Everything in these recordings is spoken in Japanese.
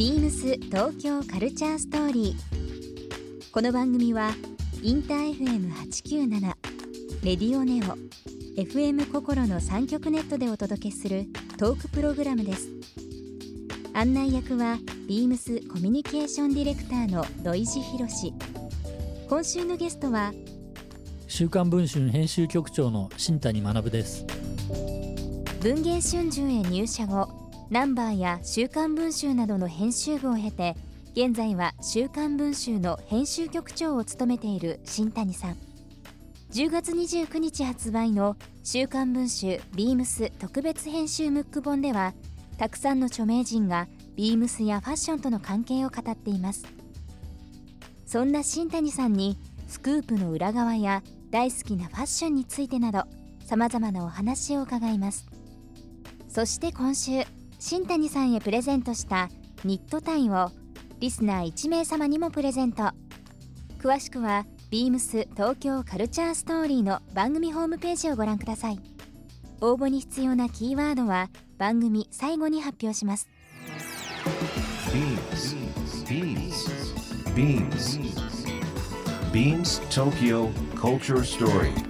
ビームス東京カルチャーストーリー。この番組はインター FM897 レディオネオ FM 心の3極ネットでお届けするトークプログラムです。案内役はビームスコミュニケーションディレクターの土井博。志今週のゲストは週刊文春編集局長の新谷学です。文藝春秋へ入社後ナンバーや週刊文春などの編集部を経て現在は週刊文春の編集局長を務めている新谷さん。10月29日発売の週刊文春ビームス特別編集ムック本ではたくさんの著名人がビームスやファッションとの関係を語っています。そんな新谷さんにスクープの裏側や大好きなファッションについてなどさまざまなお話を伺います。そして今週新谷さんへプレゼントしたニットタイをリスナー1名様にもプレゼント。詳しくはビームス東京カルチャーストーリーの番組ホームページをご覧ください。応募に必要なキーワードは番組最後に発表します。BeamsBeamsBeams Beams Tokyo Culture Story.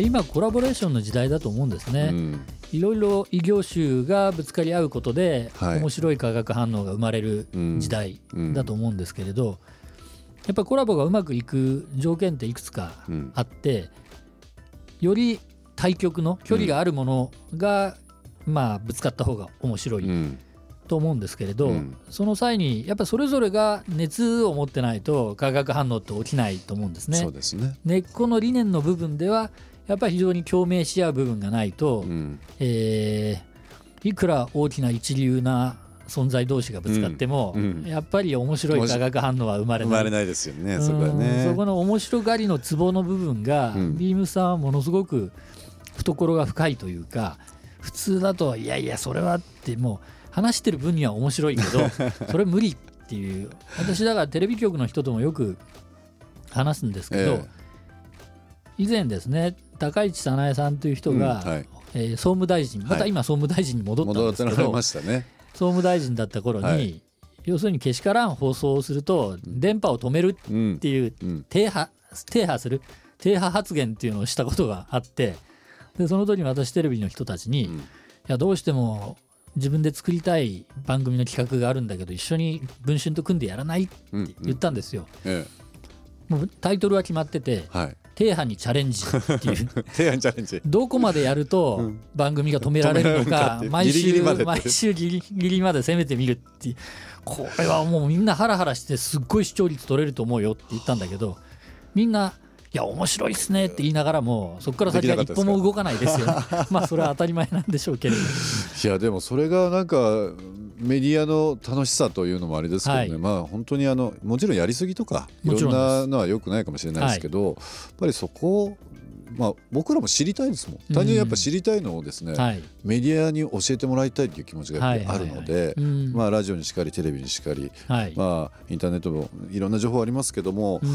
今コラボレーションの時代だと思うんですね、うん。いろいろ異業種がぶつかり合うことで、はい。面白い化学反応が生まれる時代だと思うんですけれど、やっぱコラボがうまくいく条件っていくつかうん。あって、より対極の距離があるものが、まあぶつかった方が面白いうん。と思うんですけれど、うん。その際にやっぱそれぞれが熱を持ってないと化学反応って起きないと思うんですね。そうですね。根っこの理念の部分ではやっぱり非常に共鳴し合う部分がないと、うんえーいくら大きな一流な存在同士がぶつかっても、うんうんやっぱり面白い化学反応は生まれない。生まれないですよね。うんそこはね。そこの面白がりのツボの部分が、うんビームさんはものすごく懐が深いというか普通だといやいやそれはってもう話してる分には面白いけど それ無理っていう私だからテレビ局の人ともよく話すんですけど、え以前ですね高市早苗さんという人うんが、はい。えー総務大臣また今総務大臣に戻ったん戻ですけど、ってられましたね。総務大臣だった頃に、はい。要するにけしからん放送をすると電波を止めるうんっていううん。停波停波する停波発言っていうのをしたことがあってでその時に私テレビの人たちに、うん。いやどうしても自分で作りたい番組の企画があるんだけど一緒に文春と組んでやらないってうん言ったんですよ。えもうタイトルは決まっててえはい。「停波にチャレンジ」っていう。チャレンジ。どこまでやると番組が止められるのか 毎週毎週ギリギリまで攻めてみるっていう。これはもうみんなハラハラしてすっごい視聴率取れると思うよって言ったんだけどみんないや面白いっすねって言いながらもそこから先は一歩も動かないですよ。ね まあそれは当たり前なんでしょうけれどいやでもそれがなんかメディアの楽しさというのもあれですけどね、はい。まあ本当にあのもちろんやりすぎとかいろんなのは良くないかもしれないですけど、やっぱりそこをまあ僕らも知りたいですもん。単純にやっぱ知りたいのをですね、はい。メディアに教えてもらいたいっていう気持ちがあるので、うん。まあラジオにしかりテレビにしかり、はい。まあインターネットもいろんな情報ありますけども、うん。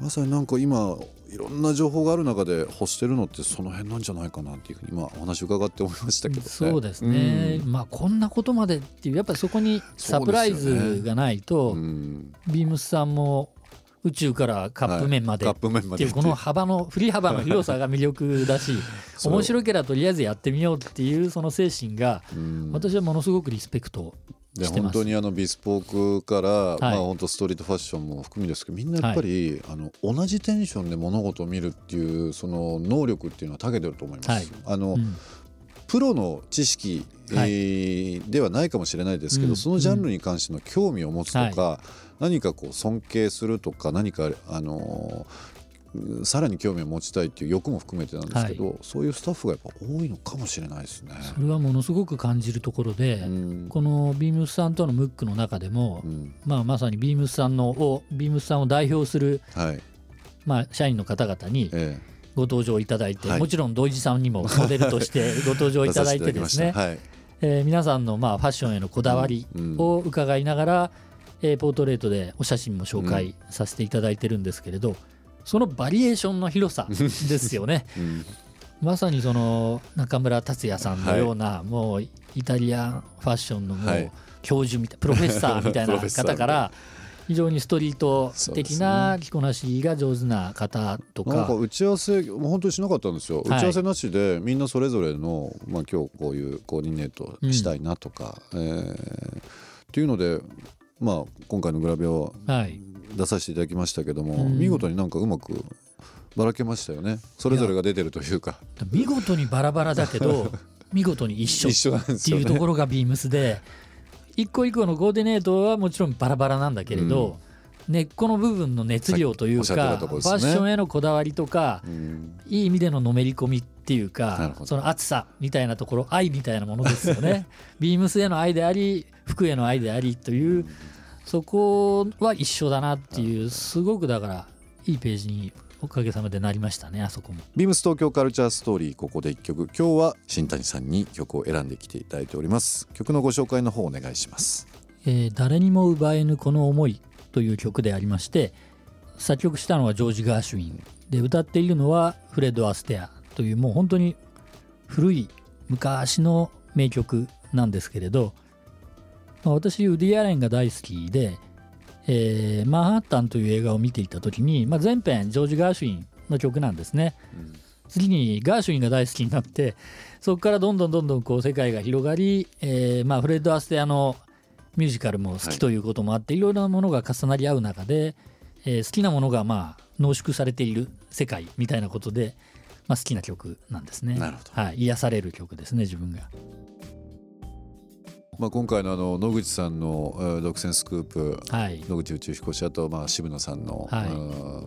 まさになんか今いろんな情報がある中で欲してるのってその辺なんじゃないかなっていうふうに今お話伺って思いましたけどね。そうですね、まあこんなことまでっていうやっぱりそこにサプライズがないと、うん。ビームスさんも宇宙からカップ麺まで。っていうこの幅の振り幅の広さが魅力だし 面白ければとりあえずやってみようっていうその精神がうん。私はものすごくリスペクトでしてます。本当にあのビスポークから、い。まあ本当ストリートファッションも含みですけどみんなやっぱり、あの同じテンションで物事を見るっていうその能力っていうのは長けてると思います。はい。あの、うんプロの知識、はい。えーではないかもしれないですけど、うんそのジャンルに関しての興味を持つとか、何かこう尊敬するとか何かあのさらに興味を持ちたいっていう欲も含めてなんですけど、そういうスタッフがやっぱ多いのかもしれないですね。それはものすごく感じるところで、うん。このビームスさんとのムックの中でも、うん。まあ、まさにビームスさんのをビームスさんを代表する、はい。まあ、社員の方々にえご登場いただいて、はい。もちろん土井地さんにもモデルとして ご登場えいただいてですね、はい。えー皆さんのまあファッションへのこだわりうん。を伺いながら、えーポートレートでお写真も紹介させていただいてるんですけれど、そのバリエーションの広さ ですよね。うん。まさにその中村達也さんのような、もうイタリアンファッションのもはい。う教授みたいプロフェッサーみたいな方から 非常にストリート的な着こなしが上手な方となんかか打ち合わせ本当にしなかったんですよ、はい。打ち合わせなしでみんなそれぞれの、まあ、今日こういうコーディネートしたいなとか、えーっていうので、まあ、今回のグラビアをはい。出させていただきましたけども、うん。見事になんかうまくばらけましたよね。それぞれが出てるというか。見事にバラバラだけど 見事に一緒。っていうところがビームスで一個一個のコーディネートはもちろんバラバラなんだけれど、根っこの部分の熱量というか、ね。ファッションへのこだわりとか、うん。いい意味でののめり込みっていうかその熱さみたいなところ愛みたいなものですよね。ビームスへの愛であり服への愛でありというそこは一緒だなっていうすごくだからいいページにおかげさまでなりましたねあそこも。ビームス東京カルチャーストーリーここで一曲。今日は新谷さんに曲を選んできていただいております。曲のご紹介の方お願いします。えー誰にも奪えぬこの思い」という曲でありまして作曲したのはジョージ・ガーシュウィンで歌っているのはフレッド・アステアというもう本当に古い昔の名曲なんですけれど、まあ私ウディ・アレンが大好きで、えーマンハッタン」という映画を見ていた時に、まあ、全編ジョージ・ガーシュウィンの曲なんですね。次にガーシュウィンが大好きになってそこからどんどんどんどんこう世界が広がり、えーまあ、フレッド・アステアのミュージカルも好きということもあって、い、ろいろなものが重なり合う中で、えー好きなものがまあ濃縮されている世界みたいなことで、まあ、好きな曲なんですね。はい、癒される曲ですね自分が。まあ、今回のあの野口さんのえー独占スクープはい、野口宇宙飛行士あとまあ渋野さんの、はい。うん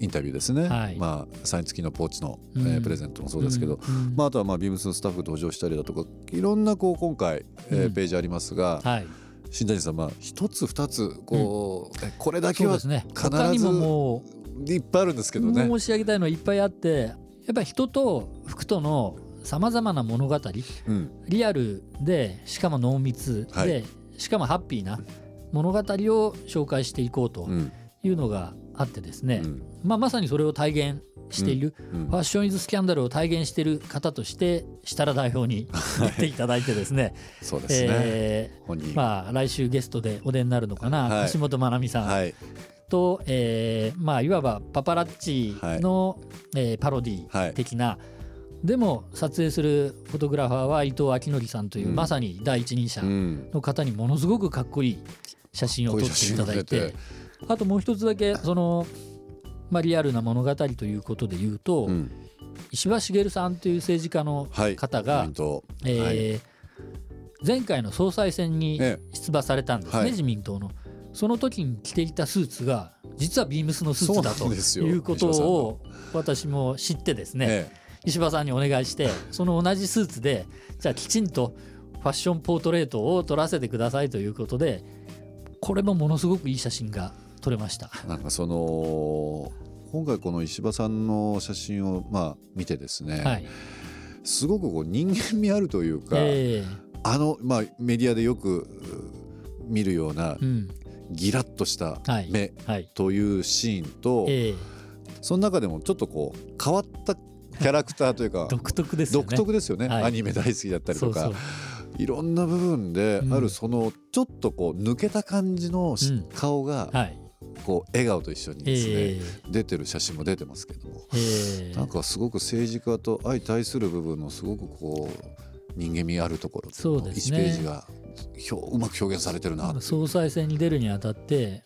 インタビューですね、はい。まあ、サイン付きのポーチの、うん。えープレゼントもそうですけど、うん。うん。まあ、あとはまあビームスのスタッフ登場したりだとかいろんなこう今回、えーうん。ページありますが、はい、新谷さんまあ一つ二つこう、えこれだけはそうですね。必他にもずもういっぱいあるんですけどね。申し上げたいのはいっぱいあってやっぱり人と服とのさまざまな物語うん。リアルでしかも濃密で、はい。しかもハッピーな物語を紹介していこうとうん。いうのがあってですね、うん。まあ、まさにそれを体現している、うん。ファッション・イズ・スキャンダルを体現している方として設楽代表に 出ていただいてですね。そうですね、えまあ、来週ゲストでお出になるのかな、はい。橋本まなみさん。はい。と、えーまあ、いわばパパラッチの、えーパロディ的な、でも撮影するフォトグラファーは伊藤明則さんという、うん。まさに第一人者うん。の方にものすごくかっこいい写真を撮っていただいてあともう一つだけその、まあ、リアルな物語ということで言うと、うん。石破茂さんという政治家のはい。方が、え前回の総裁選にえ出馬されたんですね、はい。自民党の。その時に着ていたスーツが実はビームスのスーツだということを私も知ってですね、え石破さんにお願いして その同じスーツでじゃあきちんとファッションポートレートを撮らせてくださいということでこれもものすごくいい写真が撮れました。えなんかその今回この石破さんの写真をまあ見てですね、はい、すごくこう人間味あるというか、えあのまあメディアでよくう見るようなーうん。ギラッとしたはい。目はい。というシーンと、えーその中でもちょっとこう変わったキャラクターというか独特ですよね。独特ですよね、はい。アニメ大好きだったりとかいろんな部分でうん。あるそのちょっとこう抜けた感じのしうん。顔がはい。こう笑顔と一緒にですね、え出てる写真も出てますけどもーえ。ーなんかすごく政治家と相対する部分のすごくこう人間味あるところ1そうですね。ページが表うまく表現されてるな総裁選に出るにあたって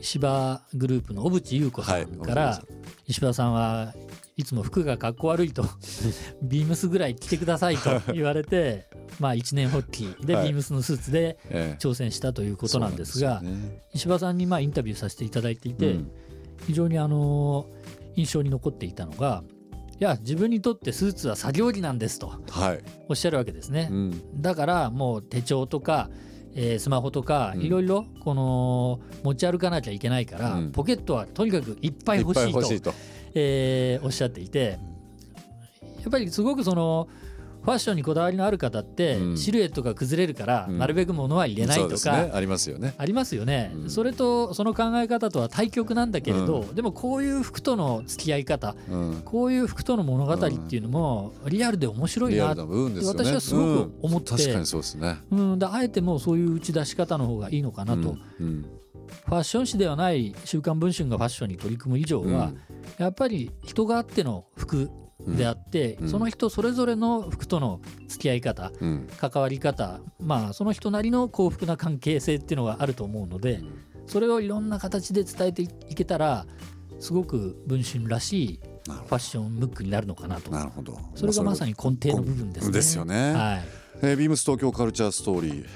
石破グループの小渕優子さんから、はい石破さんはいつも服がかっこ悪いと ビームスぐらい着てくださいと言われて まあ一年発起ではい。ビームスのスーツでええ。挑戦したということなんですがそうなんですよね。石破さんにまあインタビューさせていただいていて、うん。非常にあの印象に残っていたのがいや自分にとってスーツは作業着なんですとはい、おっしゃるわけですね。う。ん。だからもう手帳とか、えースマホとかうん。いろいろこの持ち歩かなきゃいけないから、うん。ポケットはとにかくいっぱい欲しいと。えーおっしゃっていてやっぱりすごくそのファッションにこだわりのある方って、うん。シルエットが崩れるから、うん。なるべく物は入れないとか、ありますよね。ありますよね、うん。それとその考え方とは対極なんだけれど、でもこういう服との付き合い方うん、こういう服との物語っていうのもリアルで面白いなリアルな部分ですよね。私はすごく思って。うん。確かにそうですね。うん、であえてもうそういう打ち出し方の方がいいのかなと、ファッション誌ではない「週刊文春」がファッションに取り組む以上は、やっぱり人があっての服であって、うんその人それぞれの服との付き合い方うん関わり方まあその人なりの幸福な関係性っていうのがあると思うのでそれをいろんな形で伝えていけたらすごく文春らしいファッションムックになるのかなとど。なるほど。それがまさに根底の部分ですね。ですよね。はいえー、ビームス東京カルチャーストーリー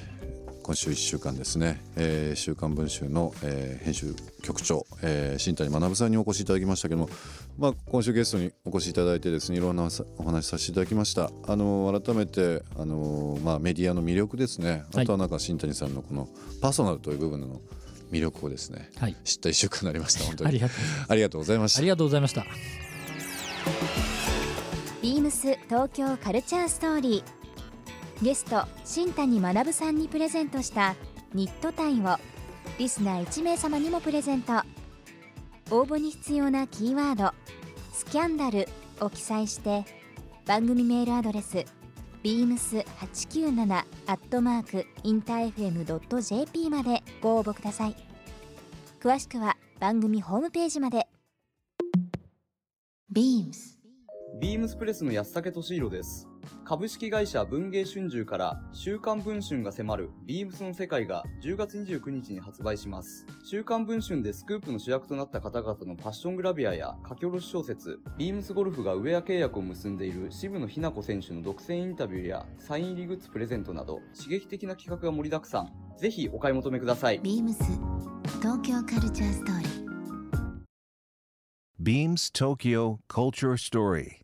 今週1週間ですね「えー週刊文春の」えー編集局長、えー新谷学さんにお越しいただきましたけども、まあ、今週ゲストにお越しいただいてですねいろんなお話しさせていただきました。あの改めてあの、まあ、メディアの魅力ですね。あとはなんか新谷さんのこのパーソナルという部分の魅力をですねはい、知った1週間になりました 本当に。ありがとう。ございますありがとうございました。ありがとうございました。ビームス東京カルチャーストーリーゲスト新谷学さんにプレゼントしたニットタイをリスナー1名様にもプレゼント。応募に必要なキーワード「スキャンダル」を記載して番組メールアドレス beams897 アットマークインター FM.jp までご応募ください。詳しくは番組ホームページまで。BEAMS ビームスプレスの安武俊弘です。株式会社文芸春秋から週刊文春が迫るビームスの世界が10月29日に発売します。週刊文春でスクープの主役となった方々のファッショングラビアや書き下ろし小説、ビームスゴルフがウェア契約を結んでいる渋野日向子選手の独占インタビューやサイン入りグッズプレゼントなど刺激的な企画が盛りだくさん。ぜひお買い求めください。BEAMS 東京カルチャーストーリー Beams Tokyo Culture Story.